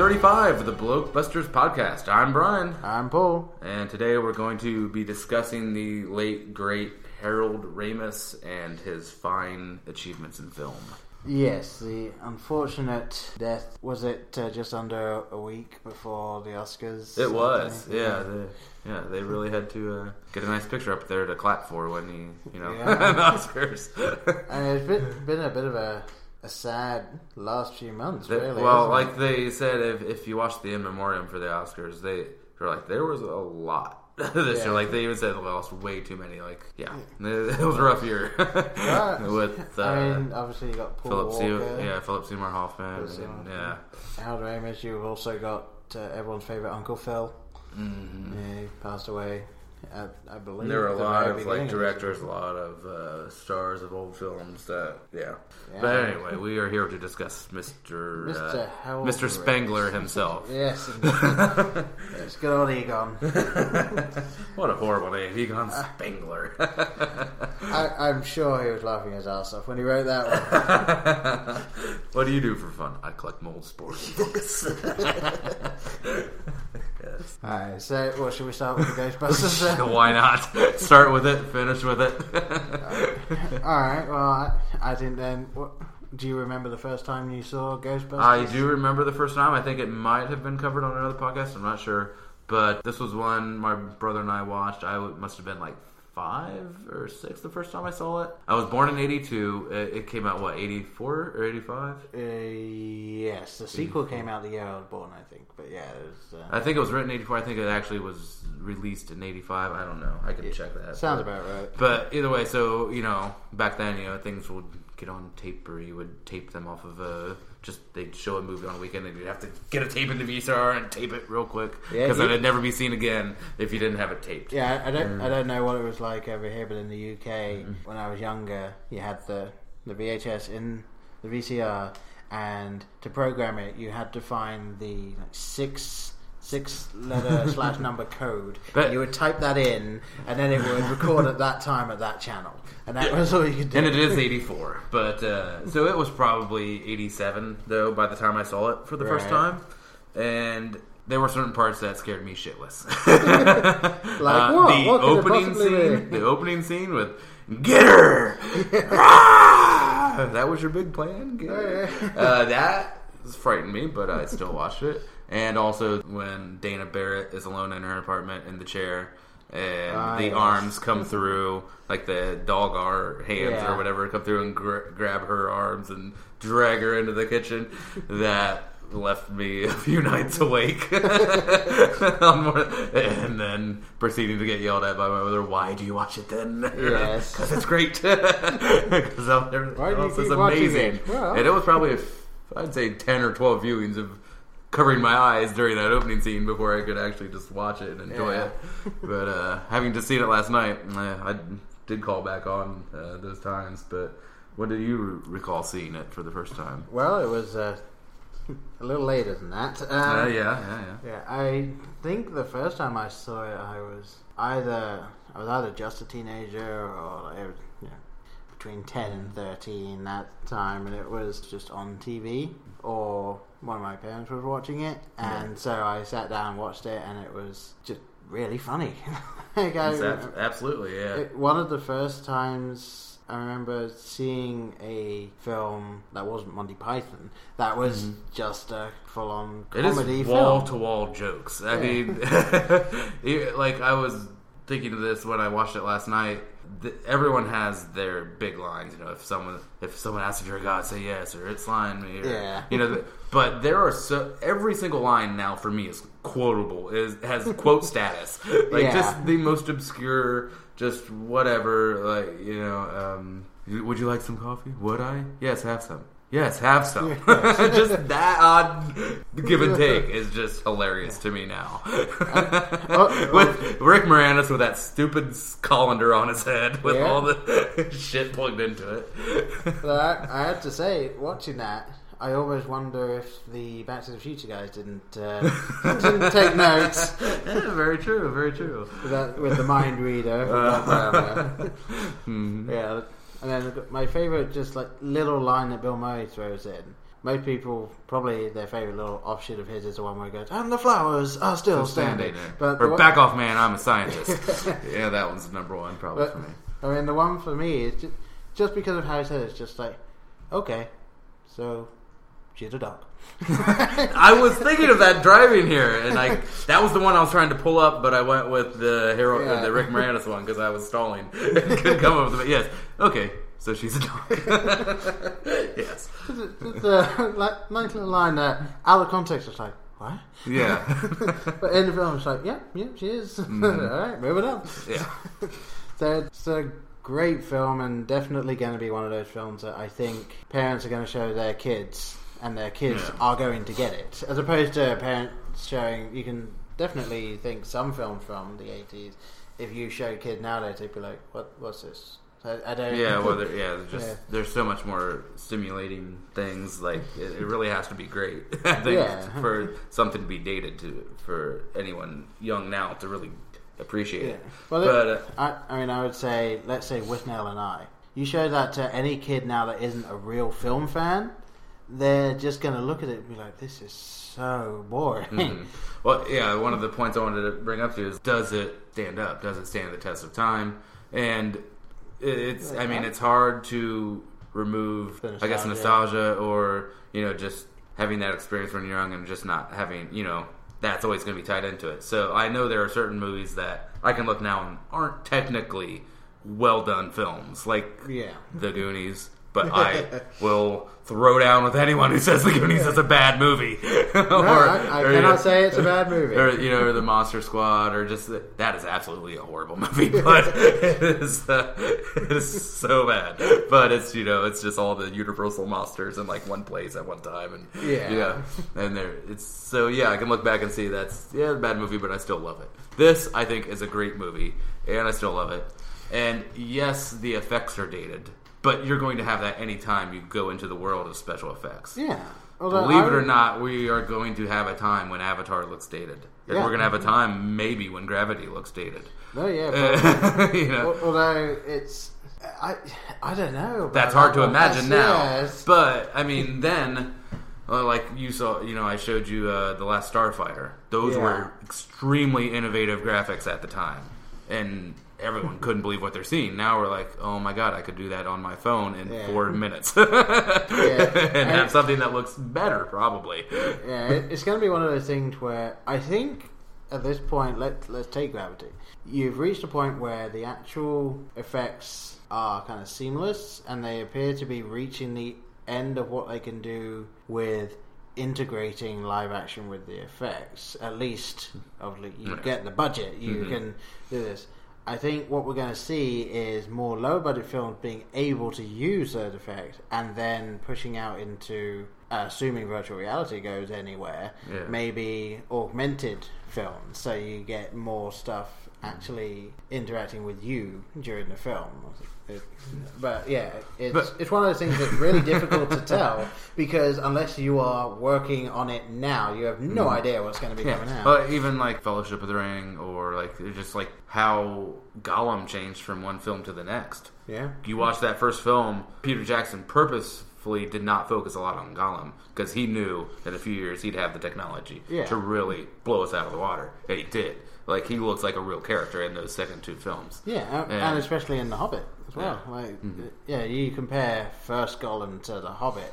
episode 35 of the Blokebusters podcast. I'm Brian, I'm Paul. and today we're going to be discussing the late, great Harold Ramis and his fine achievements in film. Yes, the unfortunate death. Was it uh, just under a week before the Oscars? It was, Okay. yeah, they, yeah. They really had to uh, get a nice picture up there to clap for when he, you know, Yeah. the Oscars. And it's been, been a bit of a, a sad last few months, They- really. well, like they said, if if you watch the in memoriam for the Oscars, they were like there was a lot this Yeah. year. Like they even said, they lost way too many." Like, yeah, it was a rough year Right. with uh, I mean, obviously you got Paul Philip Walker, Seymour, yeah, Philip Seymour Hoffman, Philip and, Seymour yeah, Harold Ramis. You've also got uh, everyone's favorite Uncle Phil. Mhm. Yeah, he passed away. At, I believe And there were a lot of like directors, a lot of uh, stars of old films that, yeah. Yeah. But anyway, we are here to discuss Mr. Mr. Uh, Mr. Spengler himself. Yes, it's good old Egon. what a horrible name, Egon Spengler. I, I'm sure he was laughing his ass off when he wrote that one. what do you do for fun? I collect mold sports books. Yes. Alright, so what should we start with the Ghostbusters? then? Why not? Start with it, finish with it. Alright, well, I, I think then. What, do you remember the first time you saw Ghostbusters? I do remember the first time. I think it might have been covered on another podcast. I'm not sure. But this was one my brother and I watched. I must have been like five or six the first time I saw it. I was born in 82. It, came out, what, 84 or 85? Uh, yes, the sequel came out the year I was born, I think. But yeah, it was. Uh, I think it was written in 84. I think it actually was released in 85. I don't know. I can check that. sounds But- about right. But either way, so you know, back then, you know, things would get on tape, or you would tape them off of a. Just they'd show a movie on a weekend, and you'd have to get a tape in the VCR and tape it real quick because you- it'd never be seen again if you didn't have it taped. Yeah, I I Mm. don't, I don't know what it was like over here, but in the UK, when I was younger, you had the the VHS in the VCR, and to program it, you had to find the like, six six letter slash number code. But- you would type that in, and then it would record at that time at that channel, and that was all you could do. And it is 84, but uh, so it was probably 87 though by the time I saw it for the first Right. time, and there were certain parts that scared me shitless. Like Uh, what? The What could it opening possibly scene, be? the opening scene with "Get her." Ah! that was your big plan. Get her. uh, that frightened me, but I still watched it. And also when Dana Barrett is alone in her apartment in the chair. And Ah, the yes. arms come through, like the dog ar hands Yeah. or whatever, come through and gra- grab her arms and drag her into the kitchen. That left me a few nights awake. And then proceeding to get yelled at by my mother. Why do you watch it then? Yes. because it's great. Because everything Why do you else is amazing. it? Well- and it was probably, I'd say, ten or twelve viewings of covering my eyes during that opening scene before I could actually just watch it and enjoy Yeah. it. But uh, having just seen it last night, eh, I did call back on uh, those times. But when did you recall seeing it for the first time? Well, it was uh, a little later than that. Uh, Um, yeah, yeah, yeah. Yeah, I think the first time I saw it, I was either I was either just a teenager or I was, you know, between ten and thirteen that time, and it was just on TV or one of my parents was watching it, and so I sat down and watched it, and it was just really funny. like I, ab- absolutely, yeah. it, one of the first times I remember seeing a film that wasn't Monty Python. That was just a full-on Mm-hmm. It is wall-to-wall jokes. I Yeah. mean, like I was thinking of this when I watched it last night. Th- everyone has their big lines. You know, if someone if someone asks if you're a god, say yes, or it's lying me. Or, Yeah. You know, but there are so every single line now for me is quotable. Is has quote status. Like Yeah. just the most obscure, just whatever. Like you know, um, would you like some coffee? Would I? Yes, have some. Yes, have some. just that odd give and take is just hilarious to me now. oh, with Rick Moranis with that stupid colander on his head with Yeah. all the shit plugged into it. But I, had to say, watching that, I always wonder if the Back to the Future guys didn't uh, didn't take notes yeah, very true, very true. with, that, with the mind reader. Uh, yeah, and then my favorite, just like little line that Bill Murray throws in most people probably their favorite little offshoot of his is the one where he goes, "And the flowers are still standing." But or one- back off, man! I'm a scientist. yeah, that one's number one probably But for me. I mean, the one for me is just, just because of how he said it, it's just like, okay, so she's a dog. I was thinking of that driving here, and I that was the one I was trying to pull up, but I went with the hero, Yeah. the Rick Moranis one because I was stalling. Couldn't come up with it. Yes, okay. So she's a dog. yes. It's a like, nice little line that, out of context, it's like, what? Yeah. But in the film, it's like, yeah, yeah, she is. Mm-hmm. All right, moving on. yeah. So it's a great film, and definitely going to be one of those films that I think parents are going to show their kids, and their kids Yeah. are going to get it, as opposed to parents showing. You can definitely think some film from the eighties. If you show kids nowadays, they'd be like, "What? What's this?" I, I don't. Yeah, well, there, yeah, there's just Yeah. there's so much more stimulating things. Like it, it really has to be great. I think Yeah. for something to be dated to for anyone young now to really appreciate Yeah. it. Well, but it- uh, I, I mean, I would say, let's say Withnail and I. You show that to any kid now that isn't a real film fan, they're just going to look at it and be like, "This is so boring." Mhm. Well, yeah, one of the points I wanted to bring up to you is does it stand up? Does it stand the test of time? And it's, I mean, it's hard to remove, I guess, nostalgia. nostalgia or, you know, just having that experience when you're young and just not having, you know, that's always going to be tied into it. So I know there are certain movies that I can look now and aren't technically well done films, like Yeah. The Goonies. But I will throw down with anyone who says The Goonies is a bad movie. No, I, I or, you cannot know, say it's a bad movie. Or you know, or the Monster Squad, or just the, that is absolutely a horrible movie. But it is, uh, it is so bad. But it's you know, it's just all the Universal monsters in like one place at one time, and Yeah. yeah, and there it's so yeah. I can look back and see that's yeah, a bad movie, but I still love it. This I think is a great movie, and I still love it. And yes, the effects are dated, but you're going to have that anytime you go into the world of special effects. yeah. Although Believe it or not, we are going to have a time when Avatar looks dated. And Yeah. we're going to have a time maybe when Gravity looks dated. No, yeah. But, you know, although it's, I, I don't know. that's hard that to imagine now. yeah, it's- But I mean, then, uh, like you saw, you know, I showed you uh, the last Starfighter. Those Yeah. were extremely innovative graphics at the time, and everyone couldn't believe what they're seeing. Now we're like, oh my god, I could do that on my phone in Yeah. four minutes, Yeah. and have something that looks better, probably. yeah, it, it's going to be one of those things where I think at this point, let let's take Gravity. You've reached a point where the actual effects are kind of seamless, and they appear to be reaching the end of what they can do with integrating live action with the effects. At least, obviously, you Yeah. get the budget, you Mhm. can do this. I think what we're going to see is more low budget films being able to use those effects and then pushing out into, uh, assuming virtual reality goes anywhere, Yeah. maybe augmented films. So you get more stuff actually interacting with you during the film. It- but yeah, it's But- it's one of those things that's really difficult to tell because unless you are working on it now, you have no mm. idea what's going to be coming out. But even like Fellowship of the Ring, or like just like how Gollum changed from one film to the next. yeah, You watch that first film, Peter Jackson purposefully did not focus a lot on Gollum because he knew that in a few years he'd have the technology Yeah. to really blow us out of the water, and he did. Like he looks like a real character in those second two films. Yeah, and, Yeah. and especially in The Hobbit as well. Yeah. Like, Mm-hmm. yeah, you compare first Gollum to The Hobbit.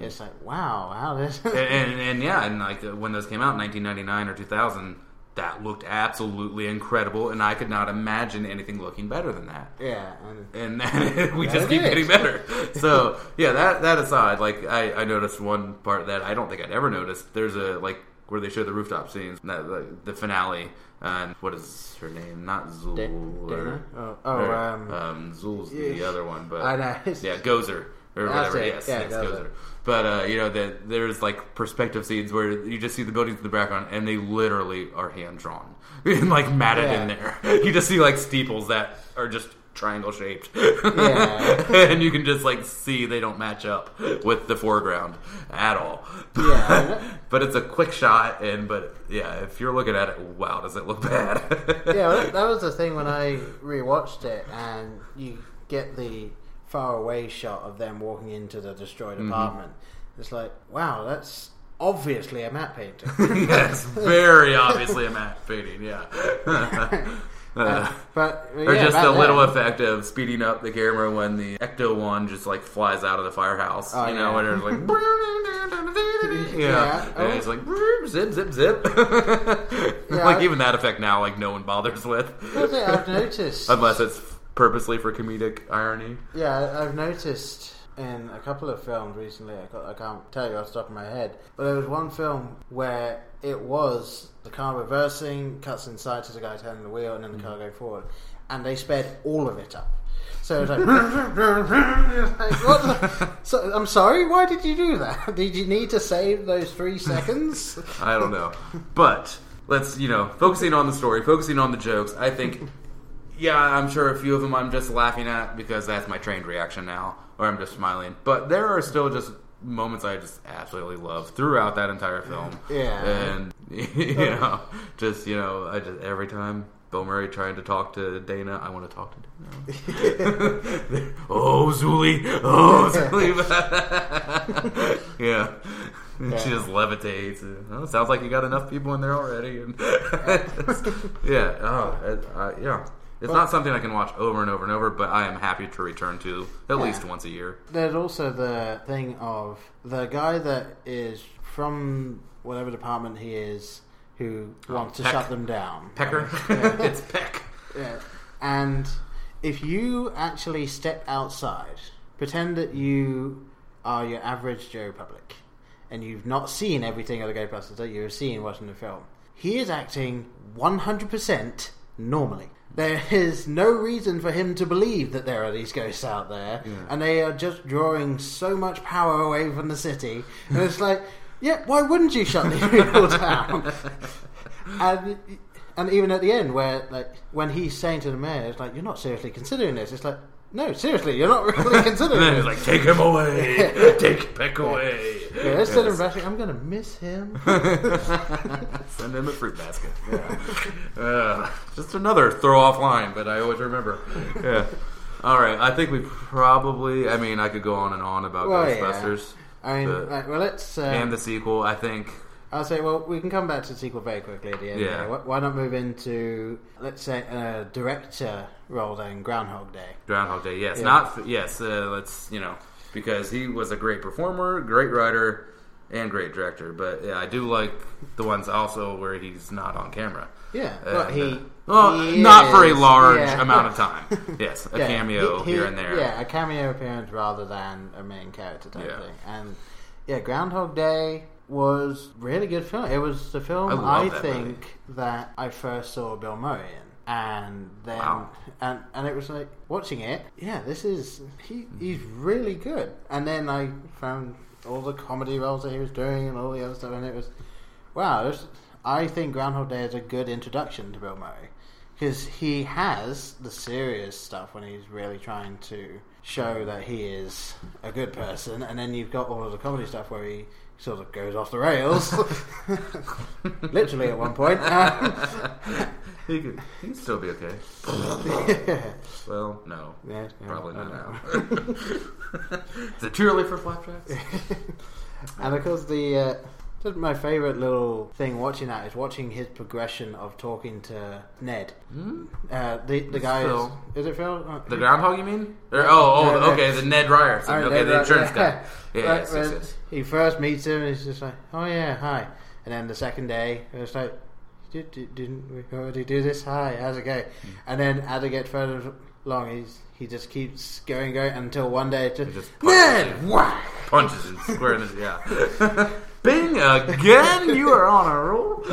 It's like, wow, how this? and, and, and yeah, and like uh, when those came out in 1999 or 2000, that looked absolutely incredible, and I could not imagine anything looking better than that. yeah, and and then we just keep is. getting better. So yeah, that that aside, like I, I noticed one part that I don't think I'd ever noticed. There's a like where they show the rooftop scenes, that, like, the finale, and what is her name? Not Zul Da- or, Oh, oh, or, um, Zul's the yeah. other one, but I know. yeah, Gozer or That's whatever. it. Yes, Yeah, yes, Gozer. Gozer. But uh, you know that there's like perspective scenes where you just see the buildings in the background, and they literally are hand drawn and like matted in there. You just see like steeples that are just triangle shaped, Yeah. and you can just like see they don't match up with the foreground at all. Yeah. but it's a quick shot, and but yeah, if you're looking at it, wow, does it look bad? yeah, well, that, that was the thing when I rewatched it, and you get the far away shot of them walking into the destroyed Mm-hmm. apartment. it's like, wow, that's obviously a matte painting. yes, very obviously a matte painting. Yeah. Uh, but or yeah, just the little effect of speeding up the camera when the Ecto one just like flies out of the firehouse. Oh, you know, yeah. when it's like, yeah, Yeah. and it's like zip, zip, zip. Yeah. like even that effect now, like no one bothers with, I've noticed. unless it's purposely for comedic irony. Yeah, I've noticed in a couple of films recently. I, ca- I can't tell you off the top of my head, but there was one film where it was the car reversing, cuts inside to the guy turning the wheel, and then the car mm. going forward, and they sped all of it up. So it's like, like, what the- so, I'm sorry. Why did you do that? Did you need to save those three seconds? I don't know. But let's, you know, focusing on the story, focusing on the jokes, I think, yeah, I'm sure a few of them I'm just laughing at because that's my trained reaction now, or I'm just smiling. But there are still just moments I just absolutely love throughout that entire film. Yeah. And, you know, just, you know, I just, every time. Bill Murray trying to talk to Dana. I want to talk to Dana. oh, Zuli. Oh, Zuli. yeah. She just levitates. Oh, sounds like you got enough people in there already. And yeah. Oh, it, uh, yeah. It's not something I can watch over and over and over, but I am happy to return to at Yeah. least once a year. There's also the thing of the guy that is from whatever department he is who oh, wants to shut them down. Pecker. Yeah. it's Peck. Yeah. And if you actually step outside, pretend that you are your average Joe public, and you've not seen everything of the Ghostbusters that you've seen watching the film, he is acting 100% normally. There is no reason for him to believe that there are these ghosts out there, and they are just drawing so much power away from the city. And it's like, yeah, why wouldn't you shut these people down? and and even at the end where like when he's saying to the mayor it's like you're not seriously considering this it's like no seriously you're not really And considering then this he's like, take him away. take Peck away. Yeah, of rushing I'm gonna miss him Send him a fruit basket. Uh, just another throw off line, but I always remember. Yeah. All right. I think we probably. I mean, I could go on and on about Well, yeah. Ghostbusters I mean right, well let's uh, and the sequel. I think. I'll say well we can come back to the sequel very quickly at the end Yeah. here. Why- why not move into let's say a director role then Groundhog Day Groundhog Day. Yes, Yeah. not yes. Uh, let's you know because he was a great performer, great writer, and great director. But yeah, I do like the ones also where he's not on camera. yeah Uh, but he well, he not for a large yeah. amount of time. Yes, a Yeah, cameo he- he- here and there. Yeah, a cameo appearance rather than a main character type Yeah. thing. And yeah, Groundhog Day was really good film. It was the film I I, that think that I first saw Bill Murray in. And then Wow. and and it was like watching it, yeah, this is he he's really good. And then I found all the comedy roles that he was doing and all the other stuff and it was wow, this, I think Groundhog Day is a good introduction to Bill Murray because he has the serious stuff when he's really trying to show that he is a good person, and then you've got all of the comedy stuff where he sort of goes off the rails, literally at one point. He could he could still be okay. yeah, Well, no, yeah, probably not now. Is it too early for flapjacks? and of course, the uh, just my favorite little thing watching that is watching his progression of talking to Ned. Hmm? Uh, the the It's guy is, Phil. is it Phil? Uh, The groundhog, you mean? Or, oh, oh, okay, the Ned Ryerson. Oh, okay, Ned the insurance guy. Yeah, Right, yes, yes. He first meets him, and he's just like, "Oh yeah, hi." And then the second day, it's like, "Did, "Didn't we already do this? Hi, how's it going?" Hmm. And then as it gets further along, he's he just keeps going, going until one day, just, He just punches Ned, whack! Punches him square in the yeah. Bing again! You are on a roll.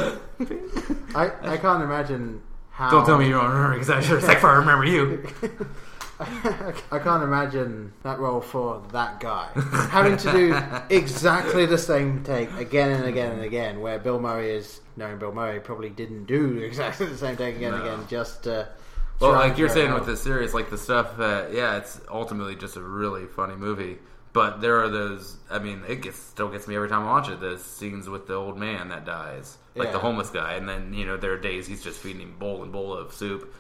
I I can't imagine how. Don't tell me you don't remember because I sure as heck I remember you. I can't imagine that role for that guy having to do exactly the same take again and again and again. Where Bill Murray is knowing Bill Murray probably didn't do exactly the same take again and again. Just uh, Well, like you're saying help. with this series, like the stuff that yeah, it's ultimately just a really funny movie. But there are those. I mean, it gets still gets me every time I watch it. The scenes with the old man that dies, like the homeless guy, and then you know there are days he's just feeding him bowl and bowl of soup,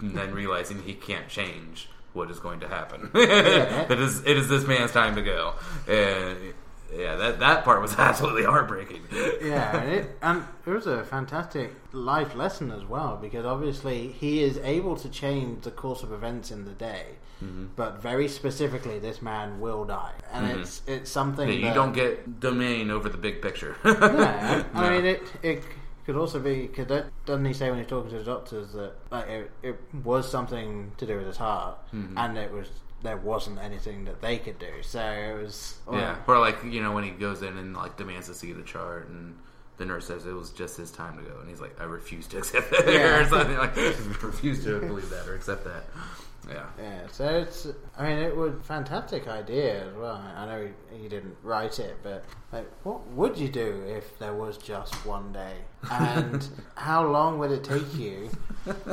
and then realizing he can't change what is going to happen. Yeah. it is it is this man's time to go. And yeah, that that part was absolutely heartbreaking. yeah, and it, and it was a fantastic life lesson as well because obviously he is able to change the course of events in the day, Mm-hmm. but very specifically, this man will die, and it's it's something Yeah, you that- don't get domain over the big picture. Yeah, I mean it. It could also be because doesn't he say when he's talking to the doctors that like it, it was something to do with his heart, Mm-hmm. and it was there wasn't anything that they could do. So it was Yeah, or like you know when he goes in and like demands to see the chart, and the nurse says it was just his time to go, and he's like, "I refuse to accept that," Yeah. or something like, "Refuse to believe that or accept that." Yeah, Yeah, so it's. I mean, it was fantastic idea as well. I know he, he didn't write it, but like, what would you do if there was just one day? And how long would it take you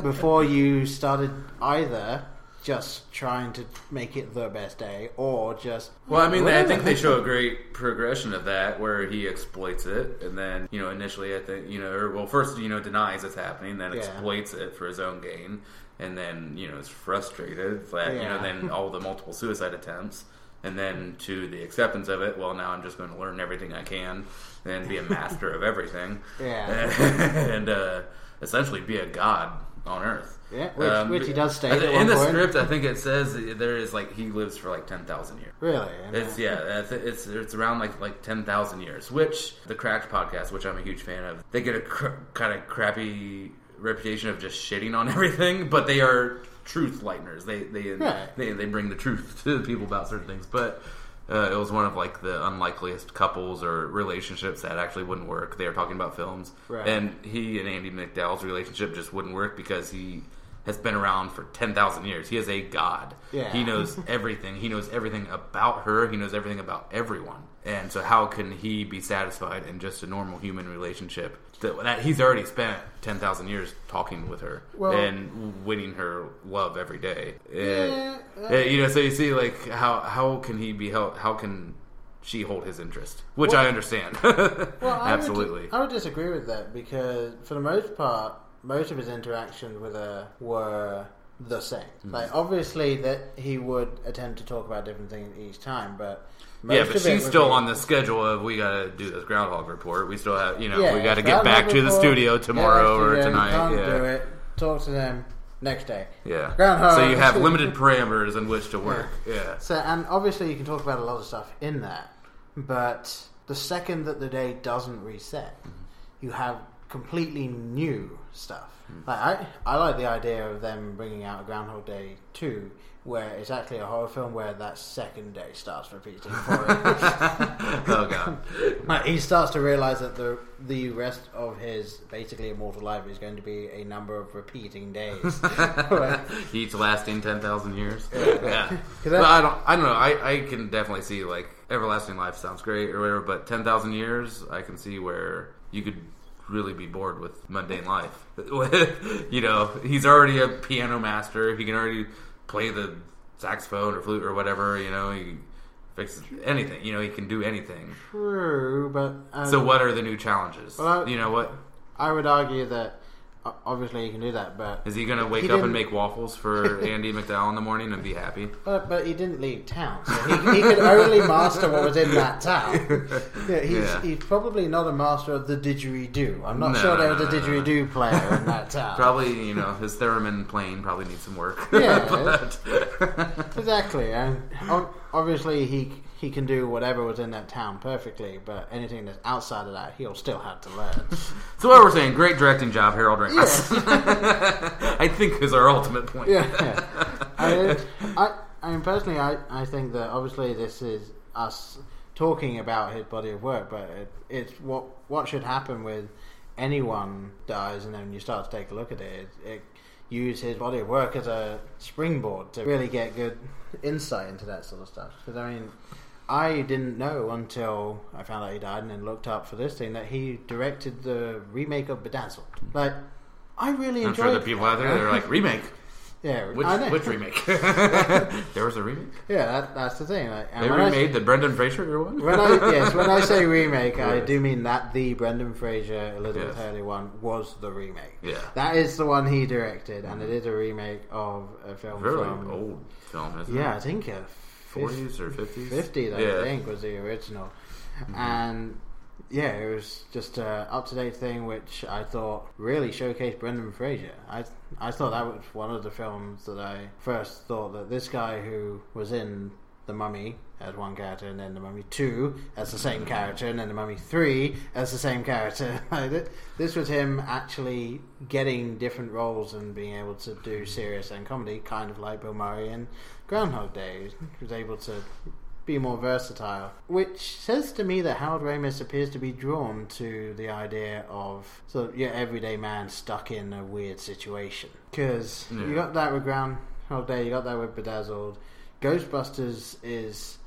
before you started either just trying to make it the best day, or just Well, I mean, I think they show a great progression of that where he exploits it, and then you know initially I think you know, or well, first you know denies it's happening, then Yeah. exploits it for his own gain, and then you know is frustrated that you know then all the multiple suicide attempts, and then to the acceptance of it. Well, now I'm just going to learn everything I can and be a master of everything, Yeah. and uh, essentially be a god on Earth. Yeah, which- um, which he does at in the point. script. I think it says there is like he lives for like ten thousand years. really. and, It's yeah, it's it's, around like like ten thousand years. Which the Cracked podcast, which I'm a huge fan of, they get a cr- kind of crappy reputation of just shitting on everything, but they are truth lighteners. They they Right. they, they bring the truth to the people about certain things. But uh, it was one of like the unlikeliest couples or relationships that actually wouldn't work. They were talking about films, Right. and he and Andie MacDowell's relationship just wouldn't work because he has been around for 10,000 years. He is a god. Yeah. He knows everything. He knows everything about her. He knows everything about everyone. And so how can he be satisfied in just a normal human relationship that, that he's already spent 10,000 years talking with her Well- and winning her love every day. Yeah, Uh, you know, so you see like how how can he be held how can she hold his interest? Which Well- I understand. Well, I Absolutely. Would, I would disagree with that because, for the most part, most of his interactions with her were the same. Mm-hmm. Like, obviously, that he would attempt to talk about different things each time, but most yeah, but she's still be- on the schedule of we got to do this groundhog report. We still have, you know, Yeah, we got to get back to the studio tomorrow to or tonight. Can't yeah. do it. Talk to them next day. Yeah. Groundhog. So you have limited parameters in which to work. Yeah. So, and obviously, you can talk about a lot of stuff in that, but the second that the day doesn't reset, you have completely new stuff. Hmm. Like I, I like the idea of them bringing out a Groundhog Day two, where it's actually a horror film where that second day starts repeating for him. oh god. like he starts to realize that the the rest of his basically immortal life is going to be a number of repeating days. Each lasting ten thousand years. Yeah. that- I don't. I don't know. I, I can definitely see like everlasting life sounds great or whatever, but ten thousand years, I can see where you could really be bored with mundane life. you know, he's already a piano master. He can already play the saxophone or flute or whatever. You know, he fixes anything. You know, he can do anything. True, but um, So, what are the new challenges? Well, I- you know what? I would argue that obviously you can do that, but Is he going to wake up and make waffles for Andie MacDowell in the morning and be happy? but, but he didn't leave town, so he, he could only master what was in that town. Yeah, he's, Yeah. he's probably not a master of the didgeridoo. I'm not No, sure there was a didgeridoo player in that town. Probably, you know, his theremin playing probably needs some work. Yeah. but, Exactly, and obviously he he can do whatever was in that town perfectly, but anything that's outside of that, he'll still have to learn. so what we're saying, great directing job, Harold Ramis. Yeah. I think is our ultimate point. yeah, yeah. I, I, I mean, personally, I, I think that obviously this is us talking about his body of work, but it, it's what what should happen with anyone dies, and then you start to take a look at it. It, it use his body of work as a springboard to really get good insight into that sort of stuff. Because I mean. I didn't know until I found out he died and then looked up for this thing that he directed the remake of Bedazzled. Like, I really I'm enjoyed sure the people out there they're like remake. Yeah, Which which remake? there was a remake. Yeah, that, that's the thing. Like, They when I- remade the Brendan Fraser one. when I yes, when I say remake, I do mean that the Brendan Fraser Elizabeth Yes. Hurley one was the remake. Yeah. That is the one he directed, and it is a remake of a film Very from old film, isn't it? yeah, I think uh, 40s or 50s? 50s, I yeah. think, was the original. Mm-hmm. and yeah, it was just a up to date thing, which I thought really showcased Brendan Fraser. I I thought that was one of the films that I first thought that this guy who was in The Mummy as one character, and then The Mummy Two as the same character, and then The Mummy Three as the same character. This was him actually getting different roles and being able to do serious and comedy, kind of like Bill Murray in Groundhog Day. Was able to be more versatile, which says to me that Harold Ramis appears to be drawn to the idea of sort of your everyday man stuck in a weird situation. Because Yeah. you got that with Groundhog Day, you got that with Bedazzled. Ghostbusters is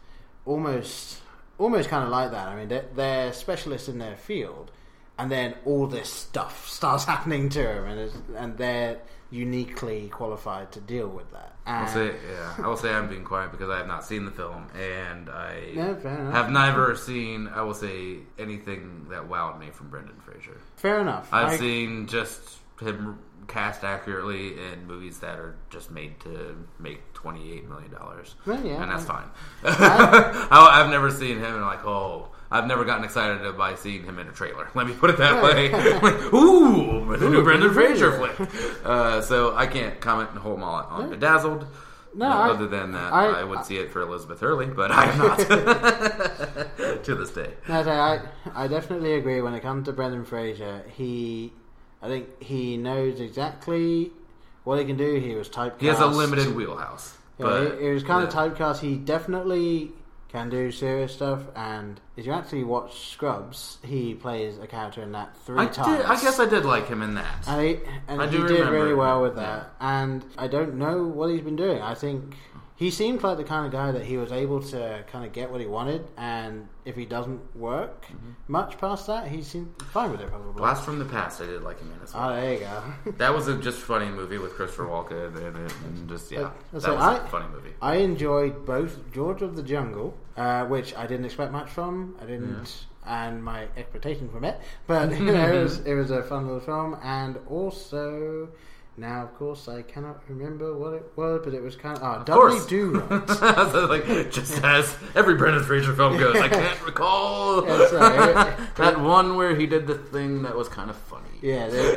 almost almost kind of like that. I mean, they're, they're specialists in their field, and then all this stuff starts happening to them, and it's, and they're uniquely qualified to deal with that. I'll say, yeah, I will say I'm being quiet because I have not seen the film, and I No, have never seen, I will say, anything that wowed me from Brendan Fraser. Fair enough. I've I- seen just him cast accurately in movies that are just made to make twenty eight million dollars, Well, yeah, and that's I- fine. I, I've never seen him and like, oh, I've never gotten excited by seeing him in a trailer. Let me put it that way. like, ooh, the new Brendan Fraser flick. Uh, so I can't comment and hold on on Bedazzled. No, I- other than that, I- I, would see it for Elizabeth Hurley, but I am not to this day. No, I, I definitely agree. When it comes to Brendan Fraser, he, I think he knows exactly what he can do. He was typecast. He has a limited wheelhouse. Yeah, but he, he was kind of typecast. He definitely can do serious stuff. And if you actually watch Scrubs, he plays a character in that three I, times. did, I guess I did like him in that. And he, and I he did really well with Yeah. that. And I don't know what he's been doing. I think he seemed like the kind of guy that he was able to kind of get what he wanted. And if he doesn't work Mm-hmm. much past that, he seems fine with it probably. Blast from the Past, I did like him in as well. Oh, there you go. that was a just funny movie with Christopher Walken in it, and just yeah, Uh, that so was I- a funny movie. I enjoyed both George of the Jungle, uh, which I didn't expect much from. I didn't, and my expectation from it. But you know, it was it was a fun little film, and also. Now, of course, I cannot remember what it was, but it was kind of. Oh, Dudley. Do Right. So, like just as every Brendan Fraser film goes, I can't recall Yeah, sorry. that one where he did the thing that was kind of funny. Yeah,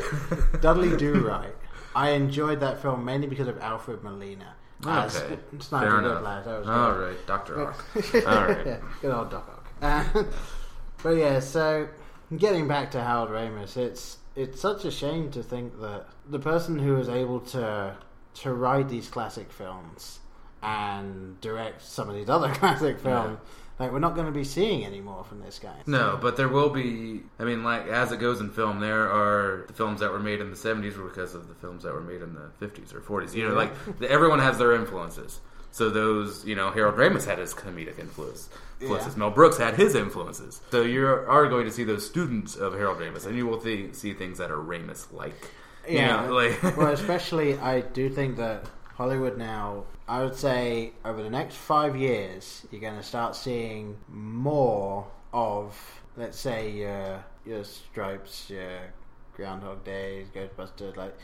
Dudley Do Right. I enjoyed that film mainly because of Alfred Molina. Okay, Sniper fair enough. That was All good. right, Doctor Ock. All right. yeah, good old Doc Ock. Uh, but yeah, so getting back to Harold Ramis, it's it's such a shame to think that the person who was able to to write these classic films and direct some of these other classic films, like we're not going to be seeing anymore from this guy. No, but there will be. I mean, like as it goes in film, there are the films that were made in the '70s were because of the films that were made in the '50s or '40s. You know, like the, everyone has their influences. So those, you know, Harold Ramis had his comedic influence. influences. Yeah. Mel Brooks had his influences. So you are going to see those students of Harold Ramis, and you will th- see things that are Ramis like. Yeah, You know, like well, especially I do think that Hollywood now, I would say over the next five years, you're going to start seeing more of, let's say, your your Stripes, your Groundhog Days, Ghostbusters, like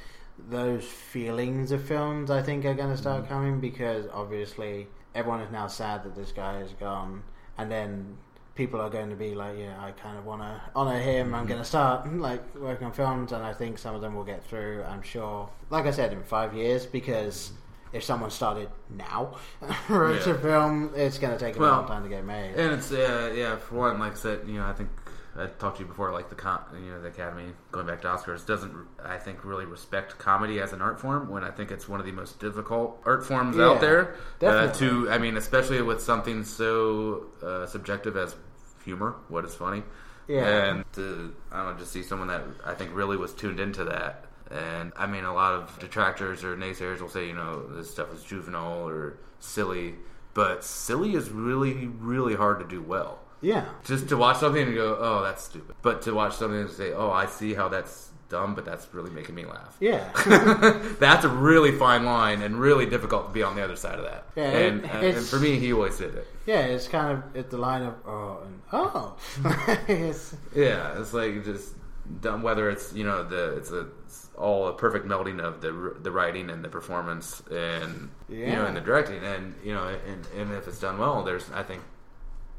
those feelings of films. I think are going to start mm. coming because obviously everyone is now sad that this guy is gone, and then. People are going to be like, yeah, I kind of want to honor him. I'm going to mm-hmm. start like working on films, and I think some of them will get through. I'm sure. Like I said, in five years, because if someone started now Yeah. a film, it's going to take a Well, long time to get made. And it's uh, yeah, for one, like I said, you know, I think I talked to you before, like the com- you know the Academy going back to Oscars doesn't I think really respect comedy as an art form when I think it's one of the most difficult art forms Yeah, out there. Uh, to I mean, especially with something so uh, subjective as humor, what is funny. Yeah. and to I don't know, just see someone that I think really was tuned into that. And I mean, a lot of detractors or naysayers will say, you know, this stuff is juvenile or silly, but silly is really, really hard to do well. yeah, Just to watch something and go, oh, that's stupid. But to watch something and say, oh, I see how that's dumb, but that's really making me laugh. yeah. that's a really fine line and really difficult to be on the other side of that. Yeah, and, uh, and, and for me, he always did it. yeah, it's kind of at the line of oh and oh. it's, Yeah, it's like just dumb, Whether it's you know the it's a it's all a perfect melding of the the writing and the performance and you know and the directing and you know and and if it's done well, there's I think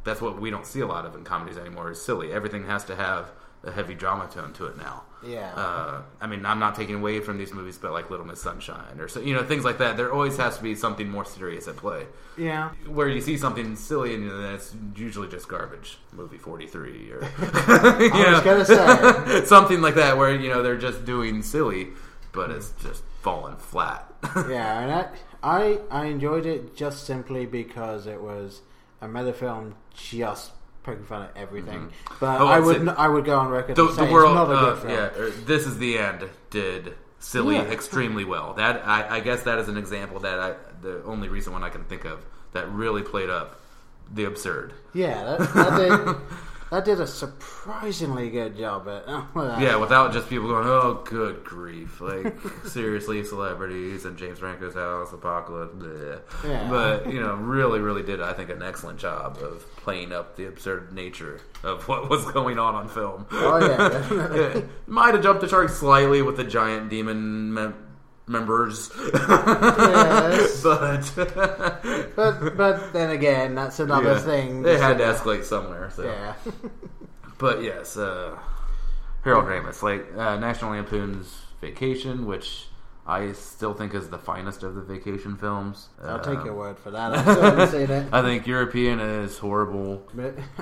that's what we don't see a lot of in comedies anymore. Is silly. Everything has to have a heavy drama tone to it now. Yeah. Uh, I mean, I'm not taking away from these movies, but like Little Miss Sunshine or so, you know, things like that. There always has to be something more serious at play. yeah. Where you see something silly and then it's usually just garbage. Movie 43 or I was gonna say. something like that, where you know they're just doing silly, but it's just falling flat. Yeah, and I, I I enjoyed it just simply because it was a meta film just poking fun at everything. But Oh, I would n- I would go on record the, the world, it's not a uh, good film. yeah, or this is the end. Did silly Yeah. extremely well. That I, I guess that is an example that I the only recent one I can think of that really played up the absurd. Yeah, that, that did that did a surprisingly good job at oh, Yeah, without just people going, "Oh, good grief!" Like seriously, celebrities and James Franco's house, apocalypse. bleh. Yeah. But you know, really, really did I think an excellent job of playing up the absurd nature of what was going on on film. Oh yeah. Might have jumped the shark slightly with the giant demon members, Yes. but But but then again, that's another yeah, thing. they had to escalate somewhere. So. Yeah. But yes, uh, Harold Ramis, like uh, National Lampoon's Vacation, which I still think is the finest of the vacation films. I'll take Um, your word for that. I seen it. I think European is horrible.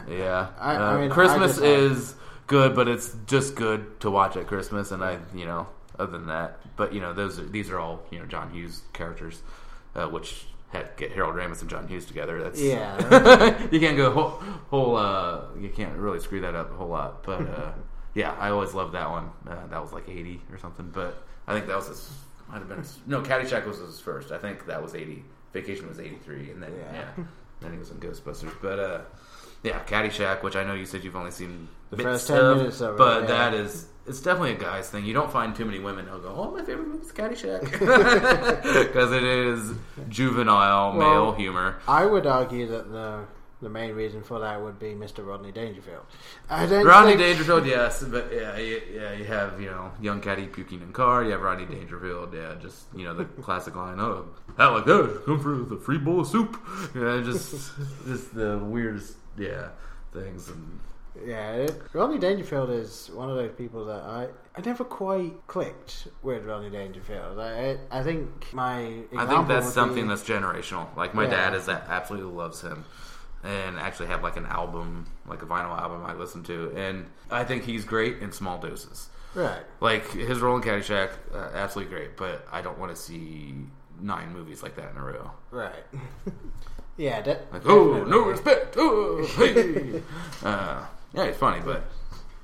Yeah, I- Uh, I mean, I Christmas is good, but it's just good to watch at Christmas. And I, you know, other than that, but you know, those are, these are all you know John Hughes characters, uh, which had get Harold Ramis and John Hughes together. That's Yeah. you can't go whole, whole uh, you can't really screw that up a whole lot. But uh, yeah, I always loved that one. Uh, that was like eighty or something. But I think that was his might have been his, no Caddyshack was his first. I think that was eighty. Vacation was eighty three, and then Yeah. yeah. then he was in Ghostbusters. But uh, yeah, Caddyshack, which I know you said you've only seen The first 10 of, minutes of it, but yeah. that is it's definitely a guy's thing. You don't find too many women who go, "Oh, my favorite movie is Caddyshack," because it is juvenile male Well, humor. I would argue that the the main reason for that would be Mr. Rodney Dangerfield. Rodney think- Dangerfield, yes, but yeah, you, yeah, you have you know young Caddy puking in car. You have Rodney Dangerfield, yeah, just you know the classic line, "Oh, how like that? Come for the free bowl of soup." Yeah, just just the weirdest, yeah, things and Yeah, it, Rodney Dangerfield is one of those people that I I never quite clicked with Rodney Dangerfield. I I, I think my I think that's something be- that's generational. Like my Yeah. dad is that absolutely loves him, and actually have like an album, like a vinyl album I listen to, and I think he's great in small doses. right. Like his role in Caddyshack, uh, absolutely great, but I don't want to see nine movies like that in a row. Right. yeah. De- Like, oh, no respect. Oh, hey. uh, yeah, it's funny, but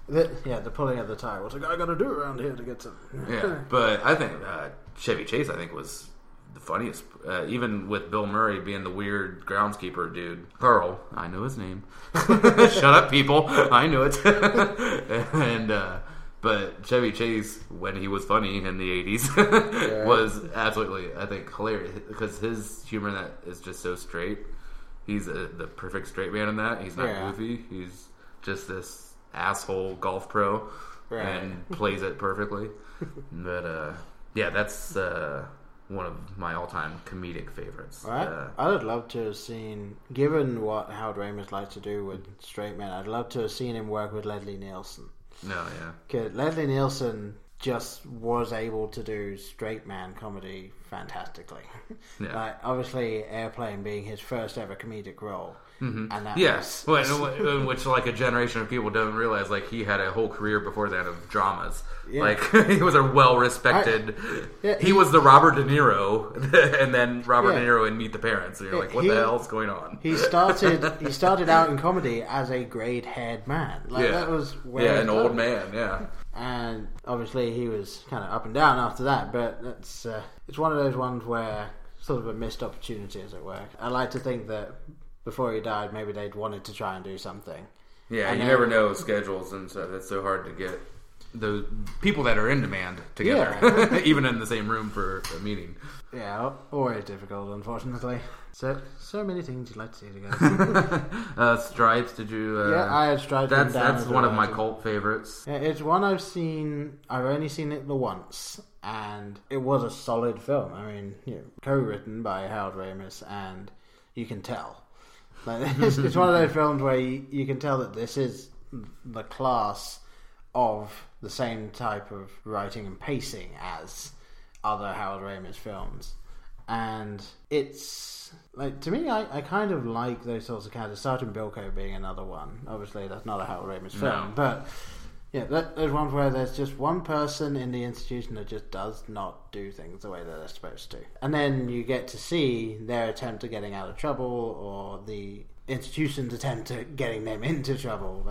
The, yeah, the pulling of the tie. What's a guy got to do around here to get to? yeah, but I think uh, Chevy Chase, I think, was the funniest. Uh, even with Bill Murray being the weird groundskeeper dude, Pearl, I know his name. Shut up, people. I knew it. and uh, but Chevy Chase, when he was funny in the '80s, was absolutely, I think, hilarious because his humor in that is just so straight. He's a, the perfect straight man in that. He's not Yeah. goofy. He's just this asshole golf pro Right. and plays it perfectly. but uh, yeah, that's uh, one of my all-time comedic favorites. Right. Uh, I would love to have seen, given what Howard Ramis likes to do with straight men, I'd love to have seen him work with Leslie Nielsen. no, yeah, Because Leslie Nielsen just was able to do straight man comedy fantastically. Yeah. like, obviously, Airplane being his first ever comedic role. And that yes. was- Well, which like a generation of people don't realize, like he had a whole career before that of dramas. Yeah. Like he was a well-respected. Yeah, he, he- was the Robert De Niro, and then Robert Yeah. De Niro in Meet the Parents. And you're like, what he- the hell's going on? He started. he started out in comedy as a grey-haired man. Like yeah, that was where yeah, an old man. Yeah. and obviously he was kind of up and down after that. But it's uh, it's one of those ones where sort of a missed opportunity, as it were. I like to think that before he died, maybe they'd wanted to try and do something. Yeah, And you then- never know schedules and stuff. It's so hard to get the people that are in demand together, Yeah. even in the same room for a meeting. Yeah, always difficult, unfortunately. So so many things you'd like to see together. Uh, Stripes, did you? Uh, yeah, I had Stripes that's that's one of my cult favorites. Yeah, it's one I've seen. I've only seen it the once, and it was a solid film. I mean, you know, co-written by Harold Ramis, and you can tell. Like, it's, it's one of those films where you, you can tell that this is the class of the same type of writing and pacing as other Harold Ramis films, and it's like to me, I, I kind of like those sorts of characters. Sergeant Bilko being another one. Obviously, that's not a Harold Ramis film, No. but yeah, that, there's ones where there's just one person in the institution that just does not do things the way that they're supposed to. And then you get to see their attempt at getting out of trouble or the institution's attempt at getting them into trouble.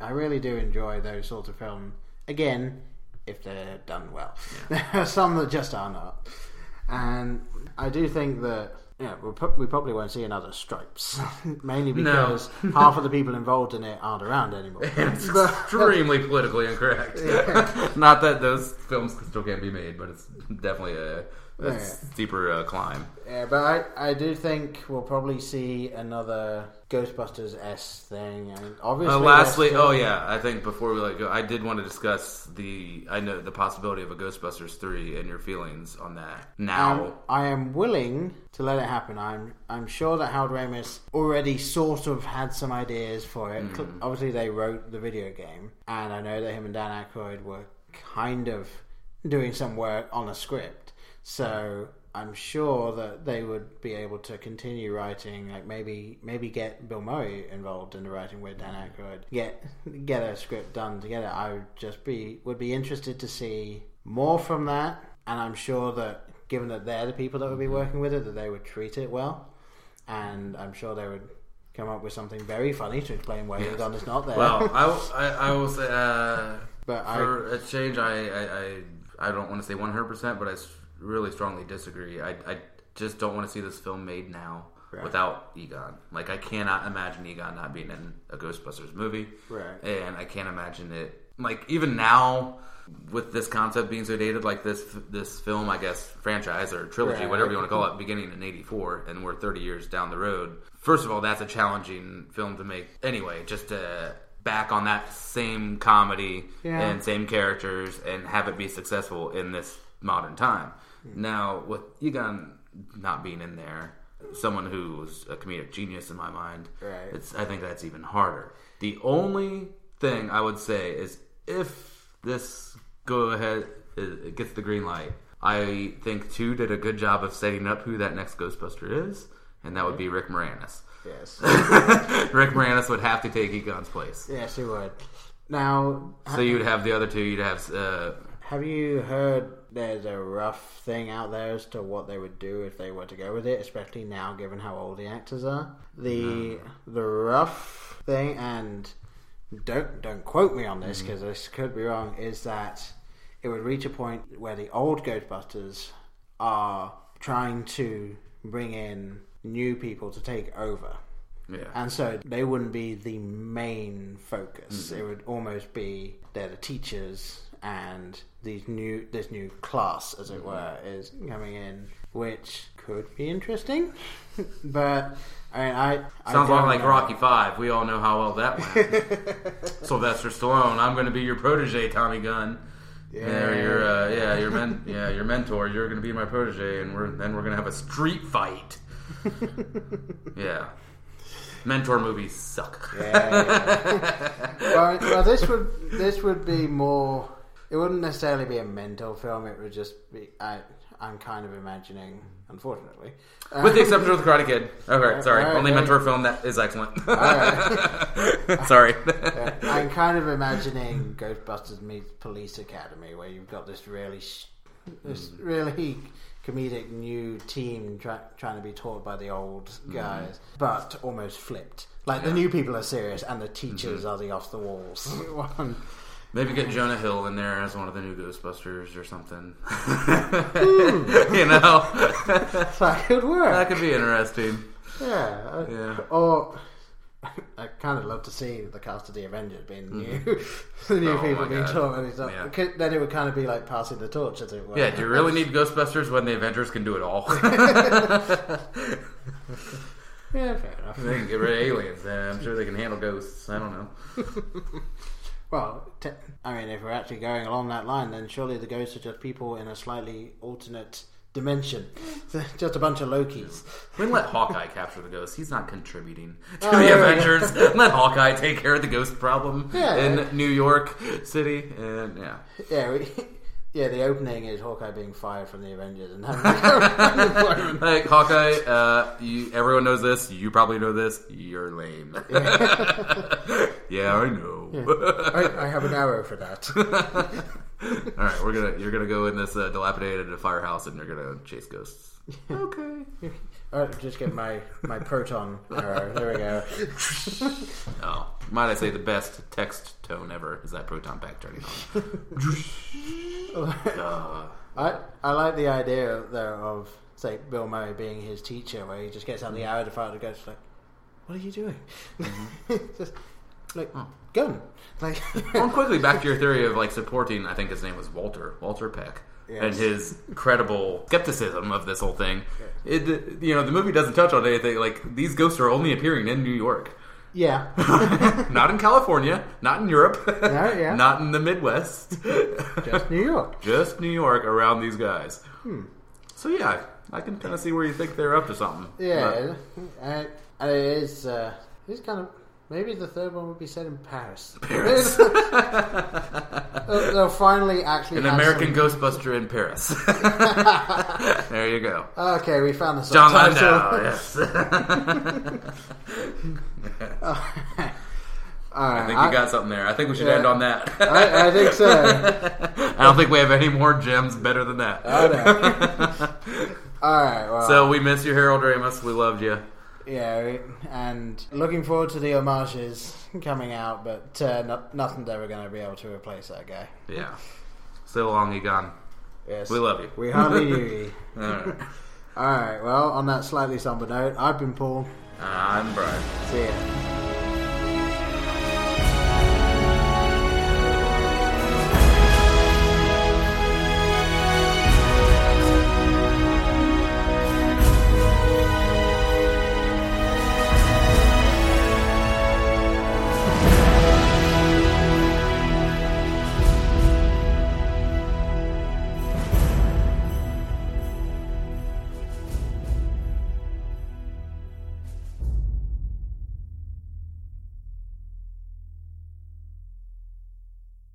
I really do enjoy those sorts of films. Again, if they're done well. There are some that just are not. And I do think that yeah, we'll we probably won't see another Stripes, mainly because half of the people involved in it aren't around anymore. It's extremely politically incorrect. Not that those films still can't be made, but it's definitely a, a Yeah. steeper uh, climb. Yeah, but I, I do think we'll probably see another Ghostbusters s thing, and obviously. Uh, lastly, still- oh yeah, I think before we let go, I did want to discuss the I know the possibility of a Ghostbusters three and your feelings on that now. Um, I am willing to let it happen. I'm I'm sure that Harold Ramis already sort of had some ideas for it. Cl- Obviously, they wrote the video game, and I know that him and Dan Aykroyd were kind of doing some work on a script. So I'm sure that they would be able to continue writing. Like maybe maybe get Bill Murray involved in the writing with Dan Aykroyd. Get get a script done together. I would just be would be interested to see more from that. And I'm sure that given that they're the people that would be working with it, that they would treat it well. And I'm sure they would come up with something very funny to explain why Yes. Egon is not there. Well, I, will- I, I will say uh, but for a change, I I, I, I don't want to say one hundred percent, but I s- really strongly disagree. I, I just don't want to see this film made now Right. without Egon. Like I cannot imagine Egon not being in a Ghostbusters movie. Right. and I can't imagine it. Like even now, with this concept being so dated, like this this film, I guess franchise or trilogy, Right. whatever you want to call it, beginning in '84, and we're 30 years down the road. First of all, that's a challenging film to make. Anyway, just to back on that same comedy Yeah. and same characters and have it be successful in this modern time. Now, with Egon not being in there, someone who was a comedic genius in my mind, Right. it's I think that's even harder. The only thing I would say is if this go ahead it gets the green light, I think two did a good job of setting up who that next Ghostbuster is, and that would be Rick Moranis. yes, Rick Moranis would have to take Egon's place. yes, he would. Now, So you'd have the other two. You'd have uh, Have you heard there's a rough thing out there as to what they would do if they were to go with it, especially now given how old the actors are? The the rough thing, and don't don't quote me on this mm. because this could be wrong, is that it would reach a point where the old Ghostbusters are trying to bring in new people to take over. yeah. And so they wouldn't be the main focus. Mm-hmm. It would almost be they're the teachers and these new this new class, as it were, is coming in, which could be interesting. but I mean, I I Sounds a lot like know. Rocky Five. We all know how well that went. Sylvester Stallone. I'm going to be your protege, Tommy Gunn. Yeah, your uh, yeah, your men, yeah, your mentor. You're going to be my protege, and we're then we're going to have a street fight. yeah, mentor movies suck. Yeah, yeah. well, well, this would this would be more. It wouldn't necessarily be a mental film. It would just be. I I'm kind of imagining, unfortunately, With the exception of the Karate Kid. Okay, sorry. Alright, Only mentor film that is excellent. Sorry. Yeah, I'm kind of imagining Ghostbusters meets Police Academy, where you've got this really, sh- this hmm. really comedic new team try- trying to be taught by the old hmm. guys, but almost flipped. Like the new people are serious, and the mm-hmm. teachers are the off the walls one. Maybe get Jonah Hill in there as one of the new Ghostbusters or something. Hmm. you know, That could work. that could be interesting. Yeah. Yeah. Or I kind of love to see the cast of the Avengers being the new, mm-hmm. the new Oh people being taught and stuff. Yeah. Then it would kind of be like passing the torch, as it were. Yeah, do you really need Ghostbusters when the Avengers can do it all? Yeah, fair enough. they can get rid of aliens. I'm sure they can handle ghosts. I don't know. Well, te- I mean, if we're actually going along that line, then surely the ghosts are just people in a slightly alternate dimension. Just a bunch of Lokis. We let Hawkeye capture the ghost. He's not contributing to Oh, the yeah, Avengers. let Hawkeye take care of the ghost problem Yeah. in New York City. And yeah, Yeah, we, yeah. The opening is Hawkeye being fired from the Avengers and having like Hawkeye, uh, you, everyone knows this. You probably know this. You're lame. yeah, I know. I, I have an arrow for that. All right, we're gonna you're gonna go in this uh, dilapidated firehouse and you're gonna chase ghosts. okay. I'll just get my my proton arrow. There we go. Oh, might I say the best text tone ever is that proton pack turning on. Uh, I I like the idea though of say Bill Murray being his teacher, where he just gets out the arrow to fire the ghost. Like, what are you doing? just like Oh. gun. Like Well, quickly back to your theory of like supporting. I think his name was Walter Walter Peck, Yes. and his credible skepticism of this whole thing. It, you know, the movie doesn't touch on anything. Like these ghosts are only appearing in New York, yeah. not in California, not in Europe, Yeah, yeah. not in the Midwest, Just New York. just New York around these guys. Hmm. So yeah, I can kind of see where you think they're up to something. Yeah, and, and it is. Uh, it's kind of maybe the third one would be set in Paris. Paris. they'll, oh, they'll finally actually An American some- Ghostbuster in Paris. there you go. Okay, we found the John. Landau. Yes. All right, I think you got something there. I think we should Yeah. end on that. I, I think so. I don't think we have any more gems better than that. I know. All right. Well, So we miss you, Harold Ramis. We loved you. Yeah, and looking forward to the homages coming out, but uh, no, nothing's ever going to be able to replace that guy. Yeah. So long, Egon. Yes, We love you. We hardly knew you. All right. All right. Well, on that slightly somber note, I've been Paul. I'm Brian. See ya.